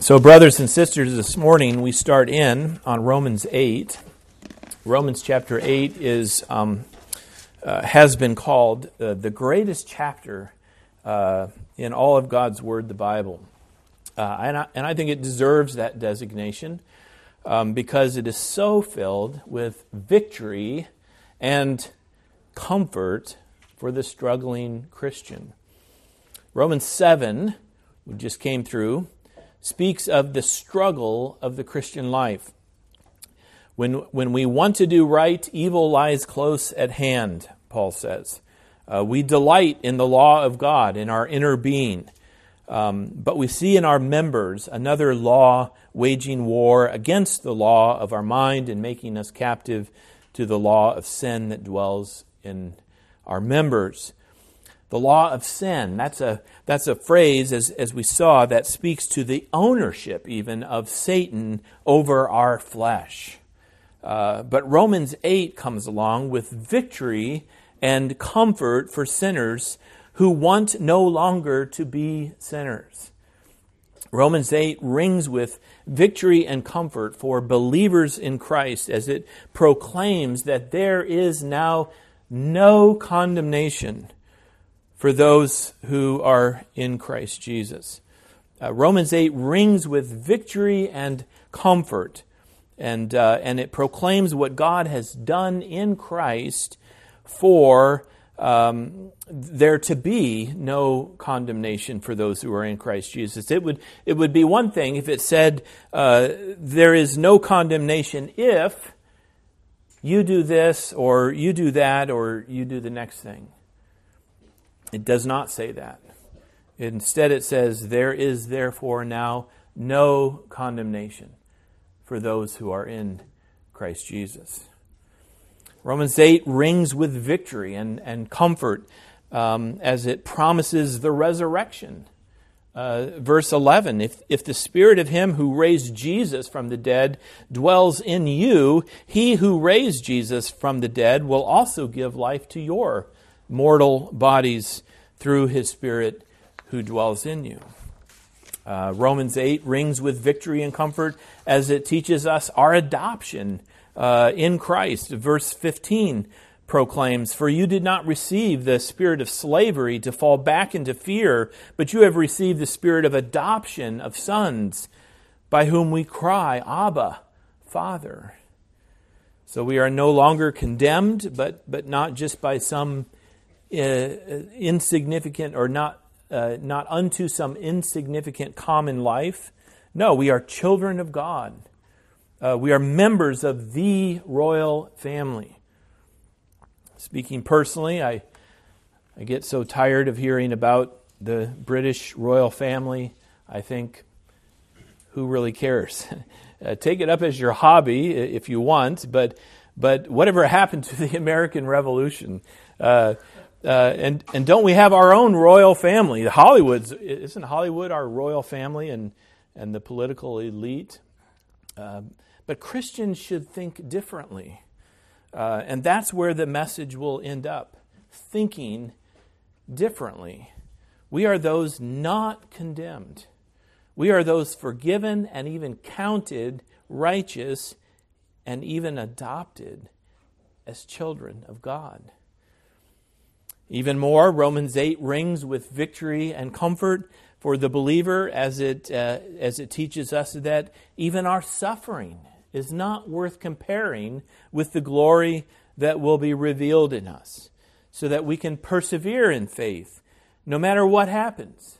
So, brothers and sisters, this morning we start in on Romans 8. Romans chapter 8 is, um, uh, has been called uh, the greatest chapter uh, in all of God's Word, the Bible. Uh, and, I, and I think it deserves that designation um, because it is so filled with victory and comfort for the struggling Christian. Romans 7, we just came through speaks of the struggle of the Christian life. When, when we want to do right, evil lies close at hand, Paul says. Uh, we delight in the law of God, in our inner being. Um, but we see in our members another law waging war against the law of our mind and making us captive to the law of sin that dwells in our members. The law of sin, that's a, that's a phrase, as, as we saw, that speaks to the ownership even of Satan over our flesh. Uh, but Romans 8 comes along with victory and comfort for sinners who want no longer to be sinners. Romans 8 rings with victory and comfort for believers in Christ as it proclaims that there is now no condemnation for those who are in Christ Jesus. Uh, Romans 8 rings with victory and comfort, and, uh, and it proclaims what God has done in Christ for um, there to be no condemnation for those who are in Christ Jesus. It would, it would be one thing if it said uh, there is no condemnation if you do this, or you do that, or you do the next thing. It does not say that. Instead, it says, There is therefore now no condemnation for those who are in Christ Jesus. Romans 8 rings with victory and, and comfort um, as it promises the resurrection. Uh, verse 11 if, if the spirit of him who raised Jesus from the dead dwells in you, he who raised Jesus from the dead will also give life to your mortal bodies through his Spirit who dwells in you. Uh, Romans 8 rings with victory and comfort as it teaches us our adoption uh, in Christ. Verse 15 proclaims, For you did not receive the spirit of slavery to fall back into fear, but you have received the spirit of adoption of sons, by whom we cry, Abba, Father. So we are no longer condemned, but, but not just by some insignificant or not, uh, not unto some insignificant common life. No, we are children of God. Uh, we are members of the royal family. Speaking personally, I, I get so tired of hearing about the British royal family. I think, who really cares? uh, take it up as your hobby if you want, but, but whatever happened to the American Revolution? Uh, uh, and and don't we have our own royal family? Hollywood's isn't Hollywood our royal family and and the political elite? Uh, but Christians should think differently, uh, and that's where the message will end up: thinking differently. We are those not condemned. We are those forgiven and even counted righteous and even adopted as children of God. Even more, Romans 8 rings with victory and comfort for the believer as it, uh, as it teaches us that even our suffering is not worth comparing with the glory that will be revealed in us, so that we can persevere in faith no matter what happens.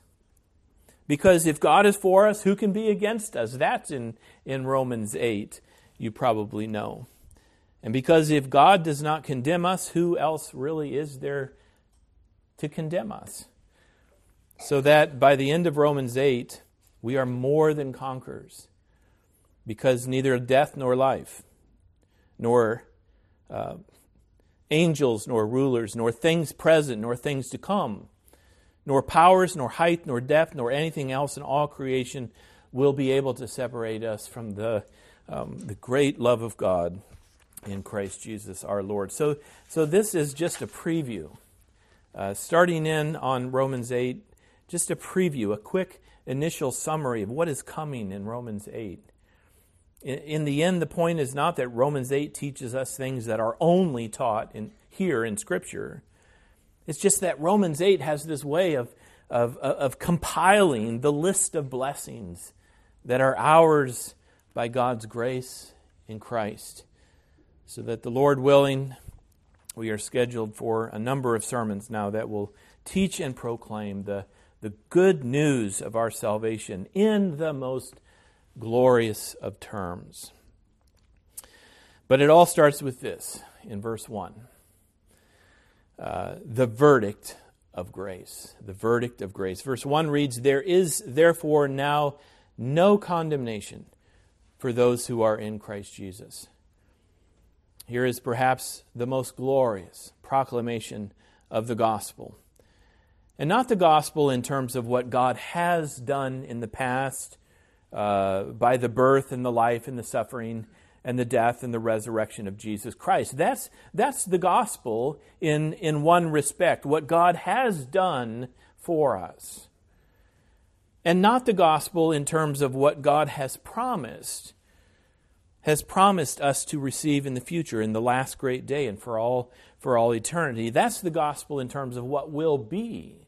Because if God is for us, who can be against us? That's in, in Romans 8, you probably know. And because if God does not condemn us, who else really is there to condemn us. So that by the end of Romans 8, we are more than conquerors, because neither death nor life, nor uh, angels nor rulers, nor things present nor things to come, nor powers, nor height, nor depth, nor anything else in all creation will be able to separate us from the, um, the great love of God in Christ Jesus our Lord. So, so this is just a preview uh, starting in on Romans 8, just a preview, a quick initial summary of what is coming in Romans 8. In the end, the point is not that Romans 8 teaches us things that are only taught in, here in Scripture. It's just that Romans 8 has this way of, of, of compiling the list of blessings that are ours by God's grace in Christ. So that the Lord willing, we are scheduled for a number of sermons now that will teach and proclaim the, the good news of our salvation in the most glorious of terms. But it all starts with this in verse 1 uh, the verdict of grace. The verdict of grace. Verse 1 reads There is therefore now no condemnation for those who are in Christ Jesus. Here is perhaps the most glorious proclamation of the gospel. And not the gospel in terms of what God has done in the past uh, by the birth and the life and the suffering and the death and the resurrection of Jesus Christ. That's, that's the gospel in, in one respect, what God has done for us. And not the gospel in terms of what God has promised, has promised us to receive in the future, in the last great day, and for all, for all eternity. That's the gospel in terms of what will be.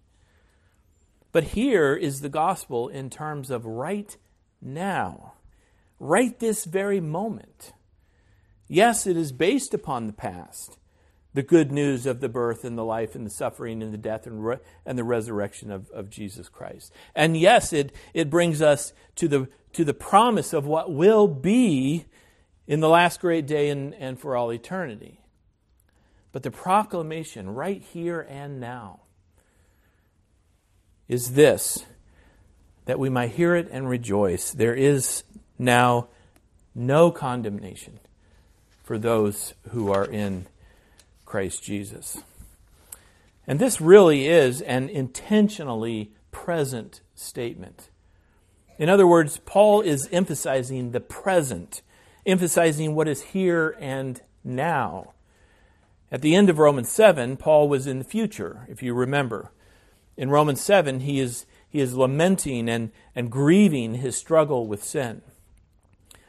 But here is the gospel in terms of right now, right this very moment. Yes, it is based upon the past, the good news of the birth and the life and the suffering and the death and, re- and the resurrection of, of Jesus Christ. And yes, it, it brings us to the, to the promise of what will be in the last great day and, and for all eternity. But the proclamation right here and now is this that we might hear it and rejoice. There is now no condemnation for those who are in Christ Jesus. And this really is an intentionally present statement. In other words, Paul is emphasizing the present, emphasizing what is here and now. At the end of Romans 7, Paul was in the future, if you remember. In Romans 7, he is he is lamenting and, and grieving his struggle with sin.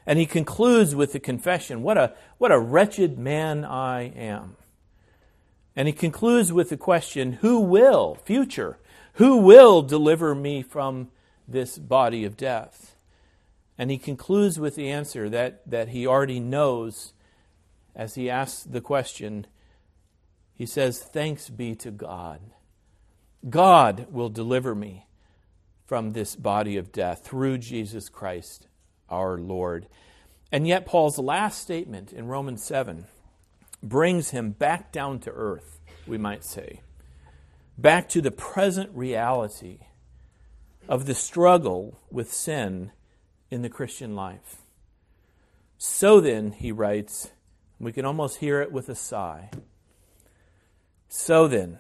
And he concludes with the confession what a, what a wretched man I am. And he concludes with the question who will, future, who will deliver me from this body of death? And he concludes with the answer that, that he already knows as he asks the question. He says, Thanks be to God. God will deliver me from this body of death through Jesus Christ our Lord. And yet, Paul's last statement in Romans 7 brings him back down to earth, we might say, back to the present reality of the struggle with sin in the Christian life. So then, he writes, we can almost hear it with a sigh. So then,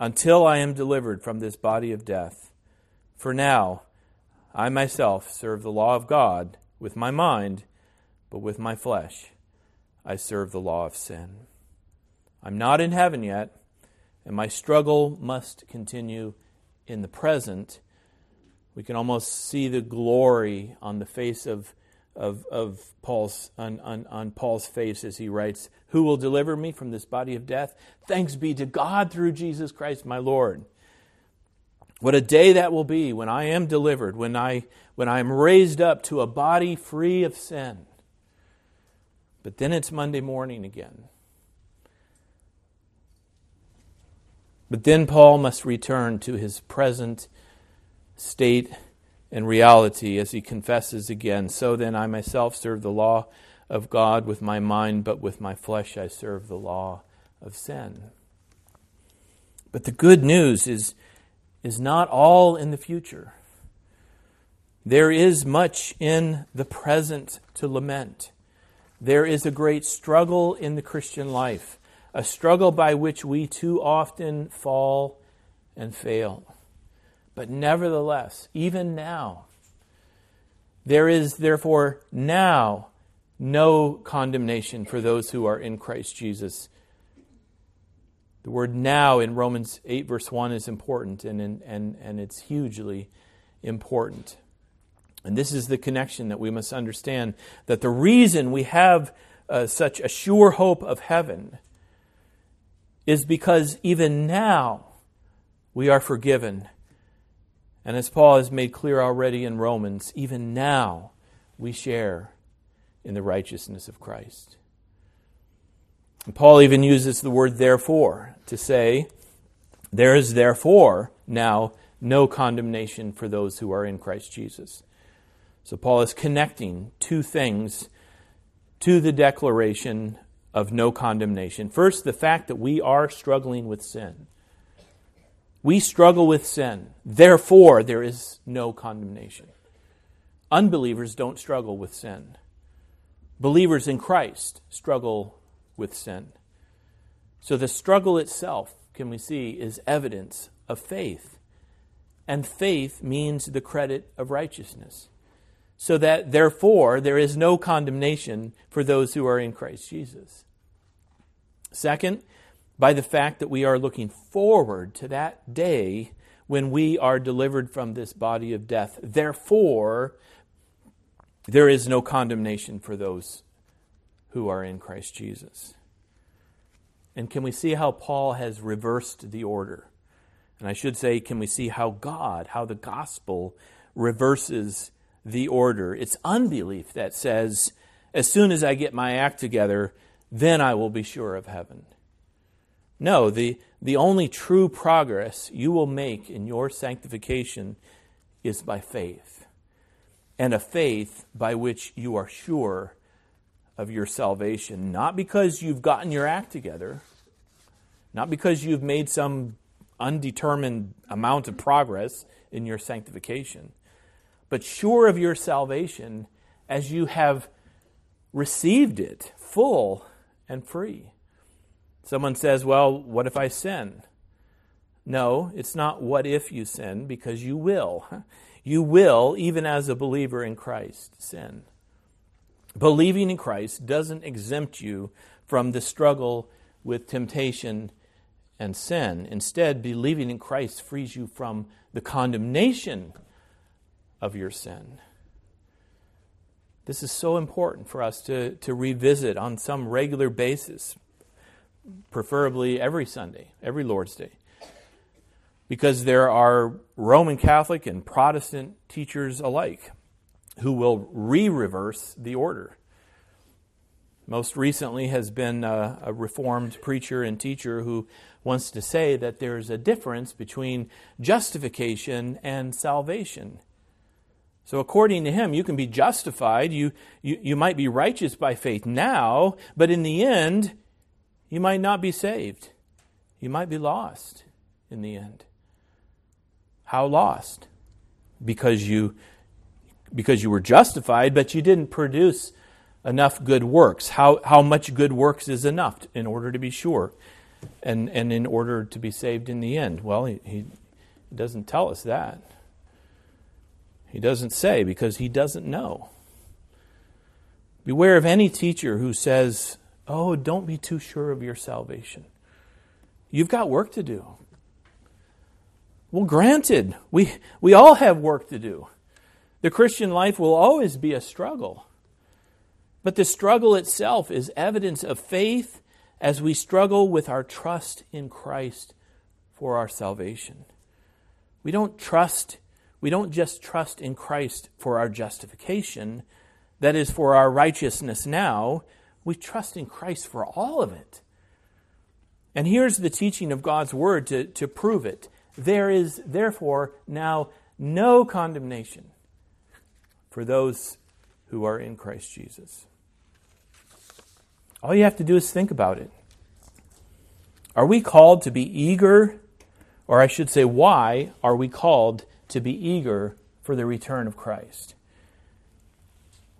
until I am delivered from this body of death, for now, I myself serve the law of God with my mind, but with my flesh I serve the law of sin. I'm not in heaven yet, and my struggle must continue in the present. We can almost see the glory on the face of, of, of Paul's on, on, on Paul's face as he writes, Who will deliver me from this body of death? Thanks be to God through Jesus Christ my Lord. What a day that will be when I am delivered, when I, when I am raised up to a body free of sin. But then it's Monday morning again. But then Paul must return to his present state and reality as he confesses again. So then I myself serve the law of God with my mind, but with my flesh I serve the law of sin. But the good news is is not all in the future. There is much in the present to lament. There is a great struggle in the Christian life, a struggle by which we too often fall and fail. But nevertheless, even now, there is therefore now no condemnation for those who are in Christ Jesus the word now in Romans 8, verse 1 is important and, and, and it's hugely important. And this is the connection that we must understand that the reason we have uh, such a sure hope of heaven is because even now we are forgiven. And as Paul has made clear already in Romans, even now we share in the righteousness of Christ. And Paul even uses the word therefore to say, There is therefore now no condemnation for those who are in Christ Jesus. So Paul is connecting two things to the declaration of no condemnation. First, the fact that we are struggling with sin. We struggle with sin. Therefore, there is no condemnation. Unbelievers don't struggle with sin. Believers in Christ struggle with sin. So the struggle itself, can we see, is evidence of faith. And faith means the credit of righteousness. So that therefore there is no condemnation for those who are in Christ Jesus. Second, by the fact that we are looking forward to that day when we are delivered from this body of death. Therefore, there is no condemnation for those who are in Christ Jesus. And can we see how Paul has reversed the order? And I should say, can we see how God, how the gospel reverses the order? It's unbelief that says, as soon as I get my act together, then I will be sure of heaven. No, the, the only true progress you will make in your sanctification is by faith, and a faith by which you are sure of your salvation, not because you've gotten your act together, not because you've made some undetermined amount of progress in your sanctification, but sure of your salvation as you have received it full and free. Someone says, Well, what if I sin? No, it's not what if you sin, because you will. You will, even as a believer in Christ, sin. Believing in Christ doesn't exempt you from the struggle with temptation and sin. Instead, believing in Christ frees you from the condemnation of your sin. This is so important for us to, to revisit on some regular basis, preferably every Sunday, every Lord's Day. Because there are Roman Catholic and Protestant teachers alike who will re reverse the order. Most recently has been a, a, Reformed preacher and teacher who wants to say that there's a difference between justification and salvation. So, according to him, you can be justified, you, you, you might be righteous by faith now, but in the end, you might not be saved. You might be lost in the end. How lost? Because you because you were justified, but you didn't produce enough good works. How, how much good works is enough in order to be sure and, and in order to be saved in the end? Well, he, he doesn't tell us that. He doesn't say because he doesn't know. Beware of any teacher who says, Oh, don't be too sure of your salvation. You've got work to do. Well, granted, we, we all have work to do. The Christian life will always be a struggle. But the struggle itself is evidence of faith as we struggle with our trust in Christ for our salvation. We don't trust, we don't just trust in Christ for our justification, that is, for our righteousness now. We trust in Christ for all of it. And here's the teaching of God's Word to, to prove it. There is, therefore, now no condemnation for those who are in Christ Jesus. All you have to do is think about it. Are we called to be eager, or I should say, why are we called to be eager for the return of Christ?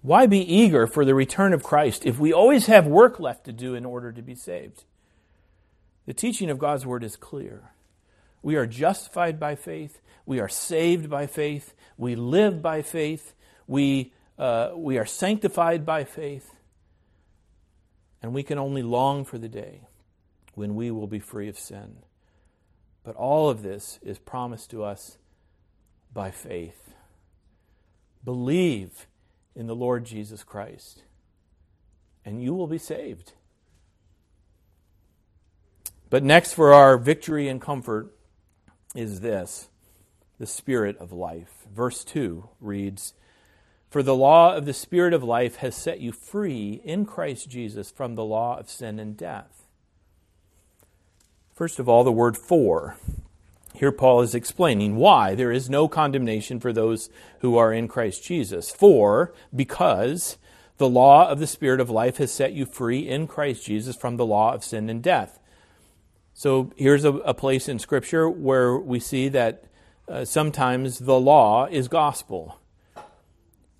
Why be eager for the return of Christ if we always have work left to do in order to be saved? The teaching of God's Word is clear. We are justified by faith. We are saved by faith. We live by faith. We, uh, we are sanctified by faith, and we can only long for the day when we will be free of sin. But all of this is promised to us by faith. Believe in the Lord Jesus Christ, and you will be saved. But next, for our victory and comfort, is this the Spirit of life. Verse 2 reads For the law of the Spirit of life has set you free in Christ Jesus from the law of sin and death. First of all, the word for. Here, Paul is explaining why there is no condemnation for those who are in Christ Jesus. For, because the law of the Spirit of life has set you free in Christ Jesus from the law of sin and death. So here's a, a place in Scripture where we see that uh, sometimes the law is gospel.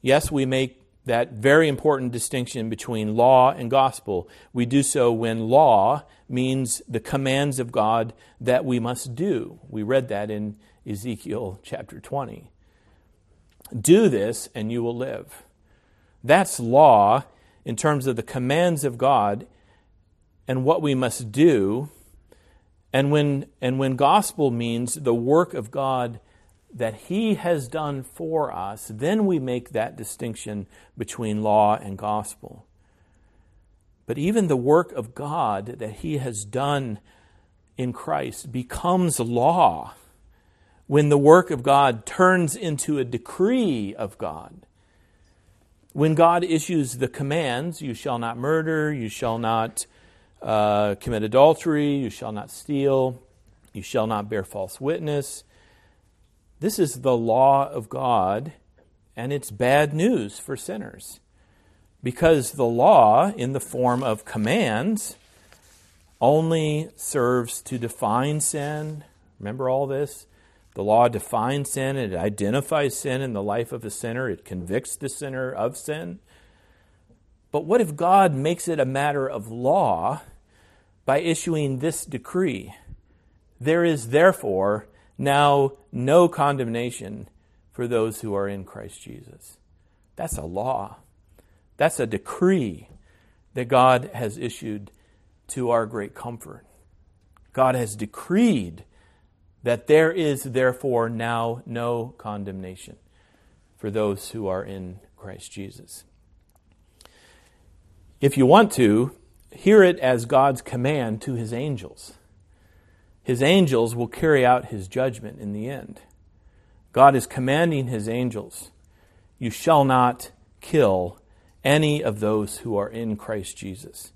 Yes, we make that very important distinction between law and gospel. We do so when law means the commands of God that we must do. We read that in Ezekiel chapter 20. Do this and you will live. That's law in terms of the commands of God and what we must do and when, and when gospel means the work of God that He has done for us, then we make that distinction between law and gospel. But even the work of God that He has done in Christ becomes law when the work of God turns into a decree of God. When God issues the commands, you shall not murder, you shall not uh, commit adultery, you shall not steal, you shall not bear false witness. This is the law of God, and it's bad news for sinners. Because the law, in the form of commands, only serves to define sin. Remember all this? The law defines sin, it identifies sin in the life of the sinner, it convicts the sinner of sin. But what if God makes it a matter of law by issuing this decree There is therefore now no condemnation for those who are in Christ Jesus. That's a law. That's a decree that God has issued to our great comfort. God has decreed that there is therefore now no condemnation for those who are in Christ Jesus. If you want to, hear it as God's command to his angels. His angels will carry out his judgment in the end. God is commanding his angels, You shall not kill any of those who are in Christ Jesus.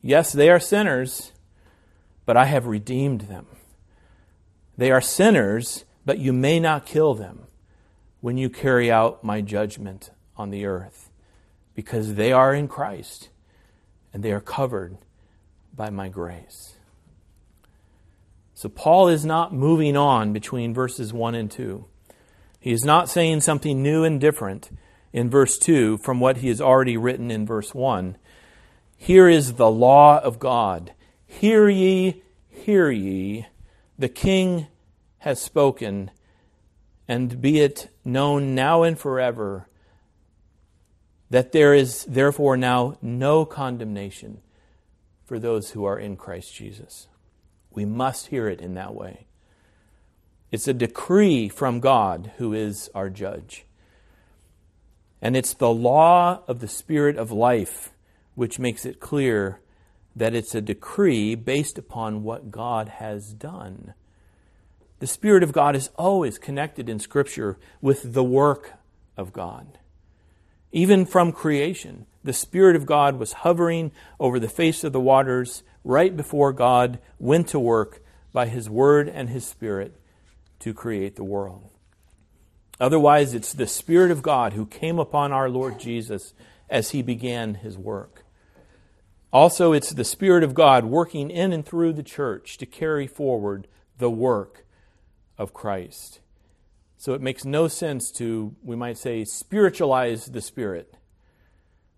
Yes, they are sinners, but I have redeemed them. They are sinners, but you may not kill them when you carry out my judgment on the earth, because they are in Christ and they are covered by my grace. So Paul is not moving on between verses 1 and 2. He is not saying something new and different in verse 2 from what he has already written in verse 1. Here is the law of God. Hear ye, hear ye, the king has spoken, and be it known now and forever that there is therefore now no condemnation for those who are in Christ Jesus. We must hear it in that way. It's a decree from God, who is our judge. And it's the law of the Spirit of life which makes it clear that it's a decree based upon what God has done. The Spirit of God is always connected in Scripture with the work of God. Even from creation, the Spirit of God was hovering over the face of the waters right before God went to work by His Word and His Spirit to create the world. Otherwise, it's the Spirit of God who came upon our Lord Jesus as He began His work. Also, it's the Spirit of God working in and through the church to carry forward the work of Christ. So it makes no sense to, we might say, spiritualize the Spirit.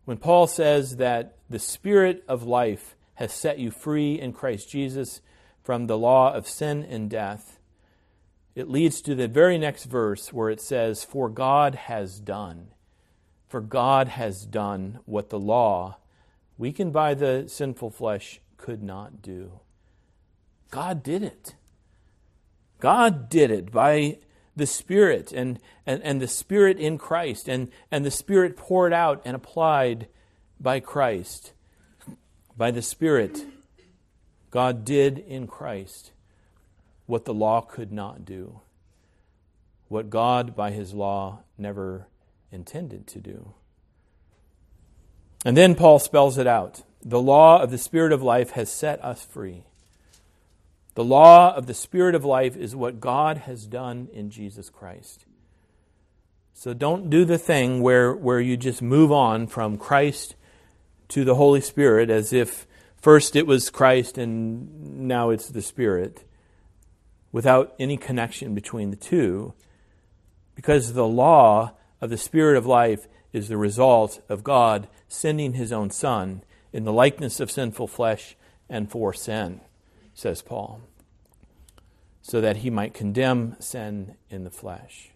When Paul says that the Spirit of life has set you free in Christ Jesus from the law of sin and death, it leads to the very next verse where it says, For God has done. For God has done what the law, weakened by the sinful flesh, could not do. God did it. God did it by the Spirit and, and, and the Spirit in Christ and, and the Spirit poured out and applied by Christ. By the Spirit, God did in Christ what the law could not do, what God, by his law, never intended to do. And then Paul spells it out. The law of the Spirit of life has set us free. The law of the Spirit of life is what God has done in Jesus Christ. So don't do the thing where, where you just move on from Christ to the Holy Spirit as if first it was Christ and now it's the Spirit without any connection between the two. Because the law of the Spirit of life is the result of God sending His own Son in the likeness of sinful flesh and for sin says Paul, so that he might condemn sin in the flesh.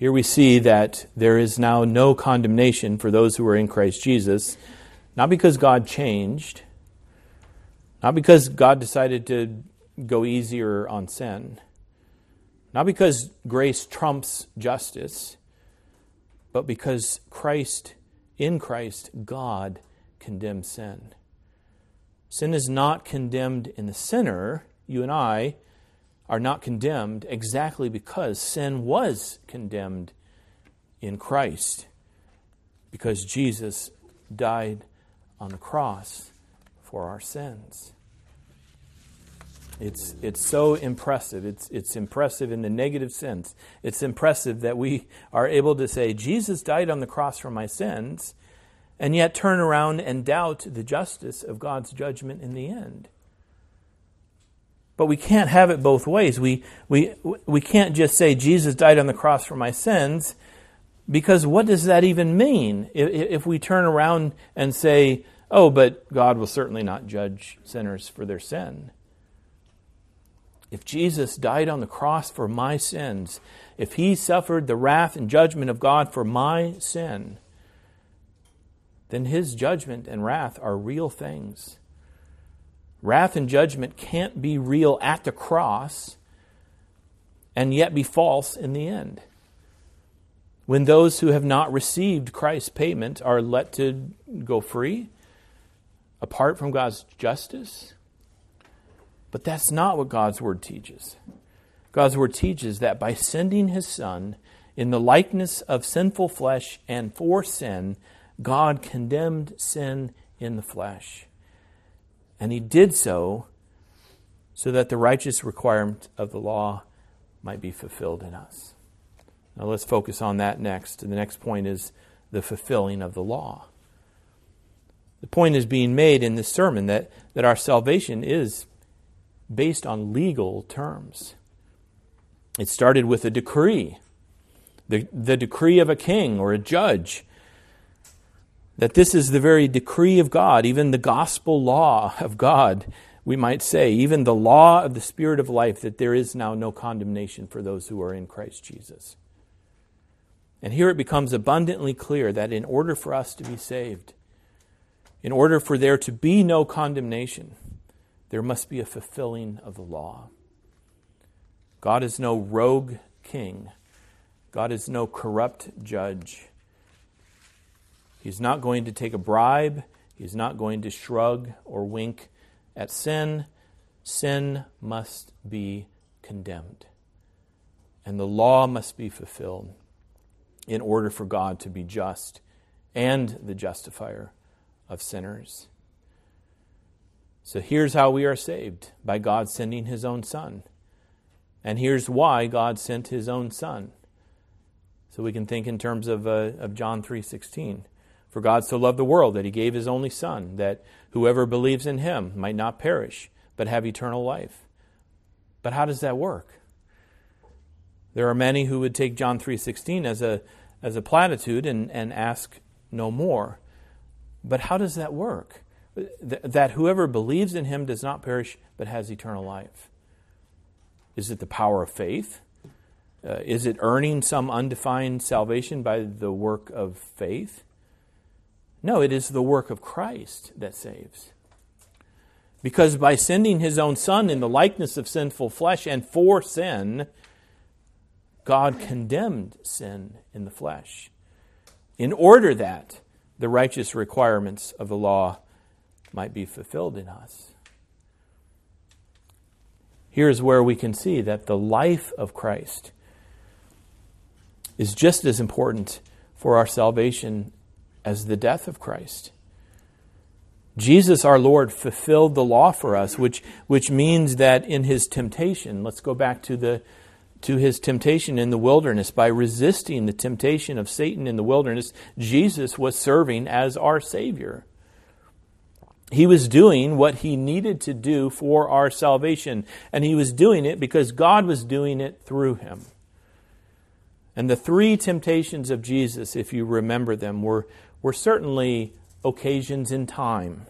Here we see that there is now no condemnation for those who are in Christ Jesus, not because God changed, not because God decided to go easier on sin, not because grace trumps justice, but because Christ, in Christ, God condemns sin. Sin is not condemned in the sinner. You and I are not condemned exactly because sin was condemned in Christ, because Jesus died on the cross for our sins. It's, it's so impressive. It's, it's impressive in the negative sense. It's impressive that we are able to say, Jesus died on the cross for my sins, and yet turn around and doubt the justice of God's judgment in the end. But we can't have it both ways. We, we, we can't just say, Jesus died on the cross for my sins, because what does that even mean? If, if we turn around and say, oh, but God will certainly not judge sinners for their sin. If Jesus died on the cross for my sins, if he suffered the wrath and judgment of God for my sin, then his judgment and wrath are real things. Wrath and judgment can't be real at the cross and yet be false in the end. When those who have not received Christ's payment are let to go free, apart from God's justice. But that's not what God's Word teaches. God's Word teaches that by sending His Son in the likeness of sinful flesh and for sin, God condemned sin in the flesh. And he did so so that the righteous requirement of the law might be fulfilled in us. Now let's focus on that next. And the next point is the fulfilling of the law. The point is being made in this sermon that, that our salvation is based on legal terms. It started with a decree, the, the decree of a king or a judge that this is the very decree of God, even the gospel law of God, we might say, even the law of the Spirit of life, that there is now no condemnation for those who are in Christ Jesus. And here it becomes abundantly clear that in order for us to be saved, in order for there to be no condemnation, there must be a fulfilling of the law. God is no rogue king. God is no corrupt judge. He's not going to take a bribe. He's not going to shrug or wink at sin. Sin must be condemned. And the law must be fulfilled in order for God to be just and the justifier of sinners. So here's how we are saved by God sending his own Son. And here's why God sent his own Son. So we can think in terms of, uh, of John 3.16. For God so loved the world that he gave his only Son, that whoever believes in him might not perish, but have eternal life. But how does that work? There are many who would take John 3.16 as a, as a platitude and, and ask no more. But how does that work? Th- that whoever believes in him does not perish, but has eternal life. Is it the power of faith? Uh, is it earning some undefined salvation by the work of faith? No, it is the work of Christ that saves. Because by sending his own Son in the likeness of sinful flesh and for sin, God condemned sin in the flesh in order that the righteous requirements of the law might be fulfilled in us. Here's where we can see that the life of Christ is just as important for our salvation as the death of Christ. Jesus, our Lord, fulfilled the law for us, which, which means that in his temptation, let's go back to, the, to his temptation in the wilderness. By resisting the temptation of Satan in the wilderness, Jesus was serving as our Savior. He was doing what he needed to do for our salvation, and he was doing it because God was doing it through him. And the three temptations of Jesus, if you remember them, were, were certainly occasions in time.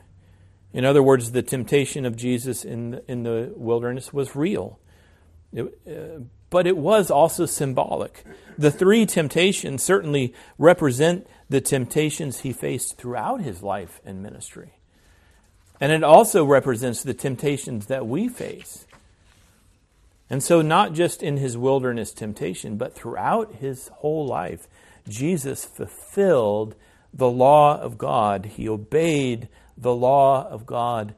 In other words, the temptation of Jesus in the, in the wilderness was real, it, uh, but it was also symbolic. The three temptations certainly represent the temptations he faced throughout his life and ministry. And it also represents the temptations that we face. And so, not just in his wilderness temptation, but throughout his whole life, Jesus fulfilled the law of God. He obeyed the law of God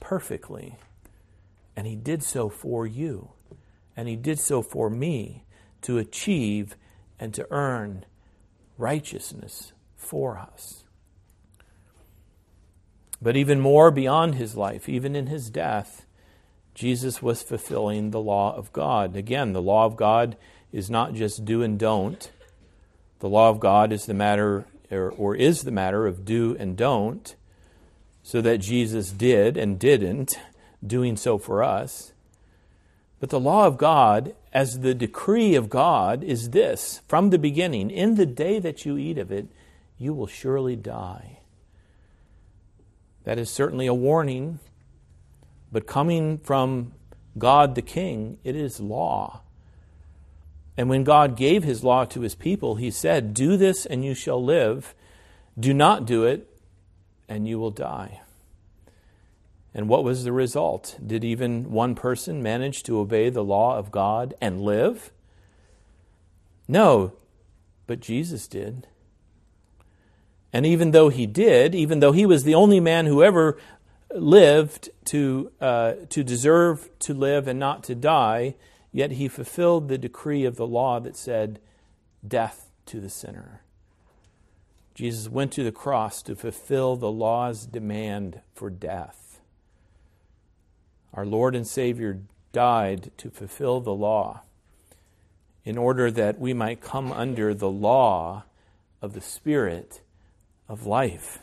perfectly. And he did so for you. And he did so for me to achieve and to earn righteousness for us. But even more beyond his life, even in his death, Jesus was fulfilling the law of God. Again, the law of God is not just do and don't. The law of God is the matter or, or is the matter of do and don't, so that Jesus did and didn't, doing so for us. But the law of God, as the decree of God, is this from the beginning in the day that you eat of it, you will surely die. That is certainly a warning, but coming from God the King, it is law. And when God gave his law to his people, he said, Do this and you shall live. Do not do it and you will die. And what was the result? Did even one person manage to obey the law of God and live? No, but Jesus did. And even though he did, even though he was the only man who ever lived to, uh, to deserve to live and not to die, Yet he fulfilled the decree of the law that said, Death to the sinner. Jesus went to the cross to fulfill the law's demand for death. Our Lord and Savior died to fulfill the law in order that we might come under the law of the Spirit of life,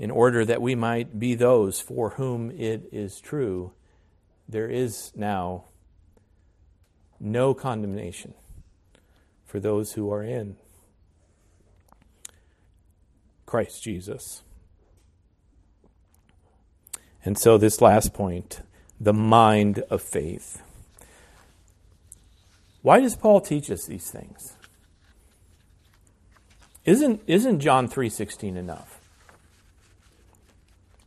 in order that we might be those for whom it is true there is now no condemnation for those who are in Christ Jesus. And so, this last point the mind of faith. Why does Paul teach us these things? Isn't, isn't John 3.16 enough?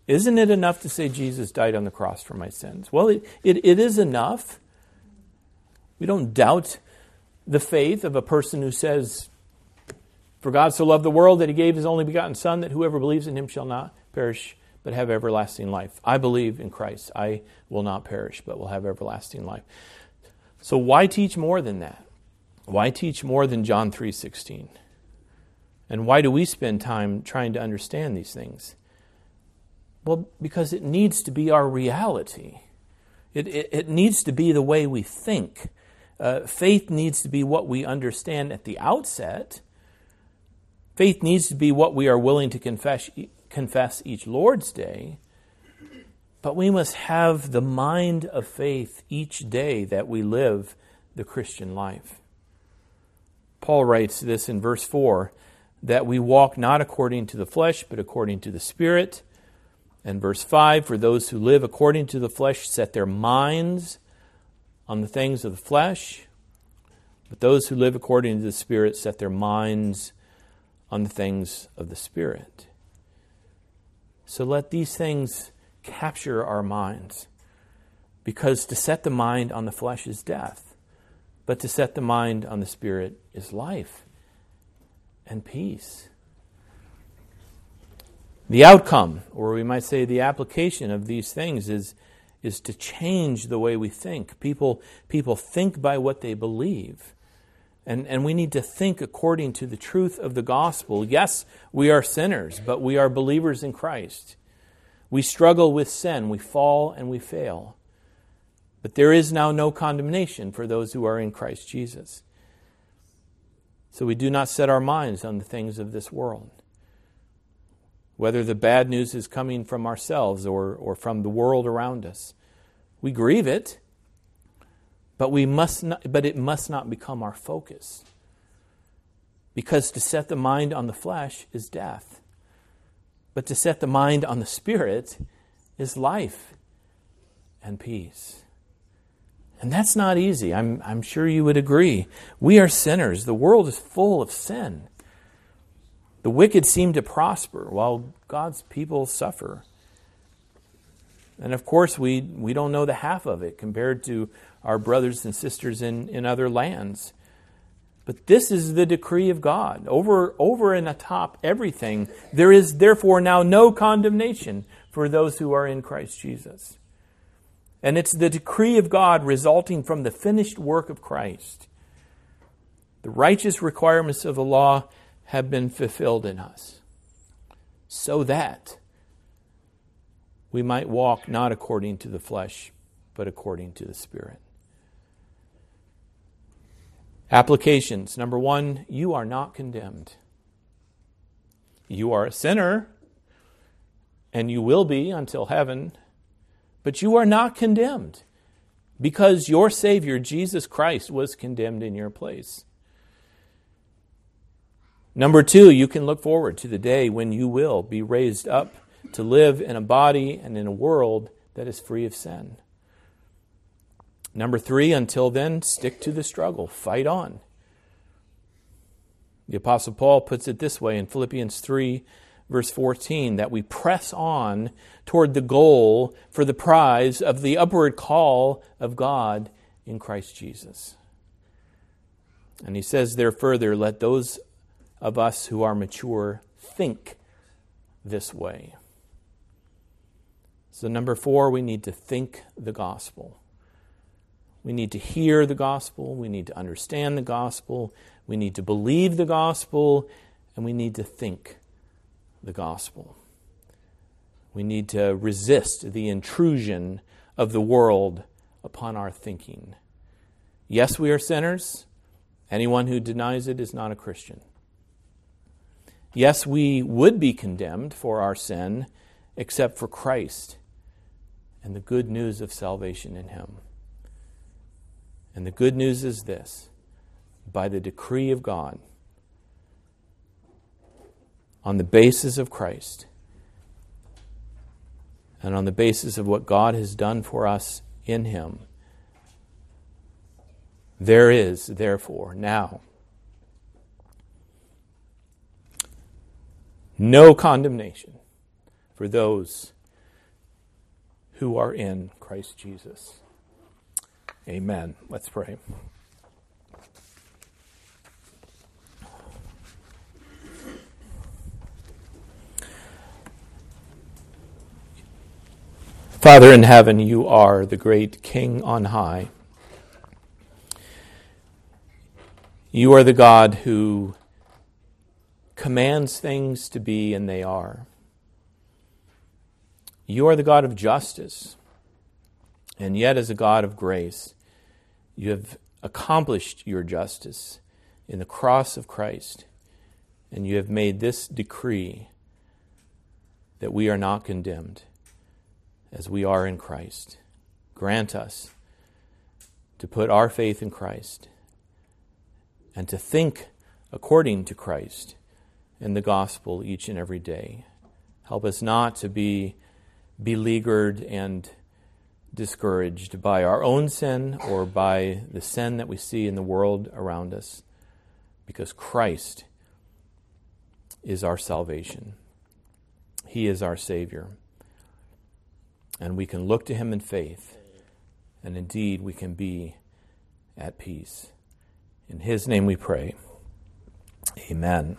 Isn't it enough to say Jesus died on the cross for my sins? Well, it, it, it is enough. We don't doubt the faith of a person who says, For God so loved the world that he gave his only begotten Son, that whoever believes in him shall not perish, but have everlasting life. I believe in Christ. I will not perish, but will have everlasting life. So why teach more than that? Why teach more than John 3:16? And why do we spend time trying to understand these things? Well, because it needs to be our reality. It, it, it needs to be the way we think. Uh, faith needs to be what we understand at the outset. Faith needs to be what we are willing to confess, confess each Lord's Day. But we must have the mind of faith each day that we live the Christian life. Paul writes this in verse 4 that we walk not according to the flesh, but according to the Spirit. And verse 5 For those who live according to the flesh set their minds on the things of the flesh, but those who live according to the Spirit set their minds on the things of the Spirit. So let these things capture our minds, because to set the mind on the flesh is death, but to set the mind on the Spirit is life and peace. The outcome, or we might say the application of these things, is, is to change the way we think. People, people think by what they believe. And, and we need to think according to the truth of the gospel. Yes, we are sinners, but we are believers in Christ. We struggle with sin, we fall and we fail. But there is now no condemnation for those who are in Christ Jesus. So we do not set our minds on the things of this world. Whether the bad news is coming from ourselves or, or from the world around us, we grieve it but, we must not, but it must not become our focus. Because to set the mind on the flesh is death. But to set the mind on the spirit is life and peace. And that's not easy. I'm, I'm sure you would agree. We are sinners. The world is full of sin. The wicked seem to prosper while God's people suffer. And of course, we, we don't know the half of it compared to our brothers and sisters in, in other lands. But this is the decree of God. Over, over and atop everything, there is therefore now no condemnation for those who are in Christ Jesus. And it's the decree of God resulting from the finished work of Christ. The righteous requirements of the law have been fulfilled in us so that we might walk not according to the flesh, but according to the Spirit. Applications. Number one, you are not condemned. You are a sinner, and you will be until heaven, but you are not condemned because your Savior, Jesus Christ, was condemned in your place. Number two, you can look forward to the day when you will be raised up to live in a body and in a world that is free of sin. Number three, until then, stick to the struggle, fight on. The Apostle Paul puts it this way in Philippians 3, verse 14 that we press on toward the goal for the prize of the upward call of God in Christ Jesus. And he says there further, let those of us who are mature think this way. So, number four, we need to think the gospel. We need to hear the gospel. We need to understand the gospel. We need to believe the gospel. And we need to think the gospel. We need to resist the intrusion of the world upon our thinking. Yes, we are sinners. Anyone who denies it is not a Christian. Yes, we would be condemned for our sin, except for Christ and the good news of salvation in Him. And the good news is this by the decree of God, on the basis of Christ, and on the basis of what God has done for us in Him, there is, therefore, now no condemnation for those who are in Christ Jesus. Amen. Let's pray. Father in heaven, you are the great King on high. You are the God who commands things to be, and they are. You are the God of justice, and yet, as a God of grace, you have accomplished your justice in the cross of Christ, and you have made this decree that we are not condemned as we are in Christ. Grant us to put our faith in Christ and to think according to Christ in the gospel each and every day. Help us not to be beleaguered and discouraged by our own sin or by the sin that we see in the world around us, because Christ is our salvation. He is our Savior. And we can look to Him in faith, and indeed we can be at peace. In his name we pray. Amen.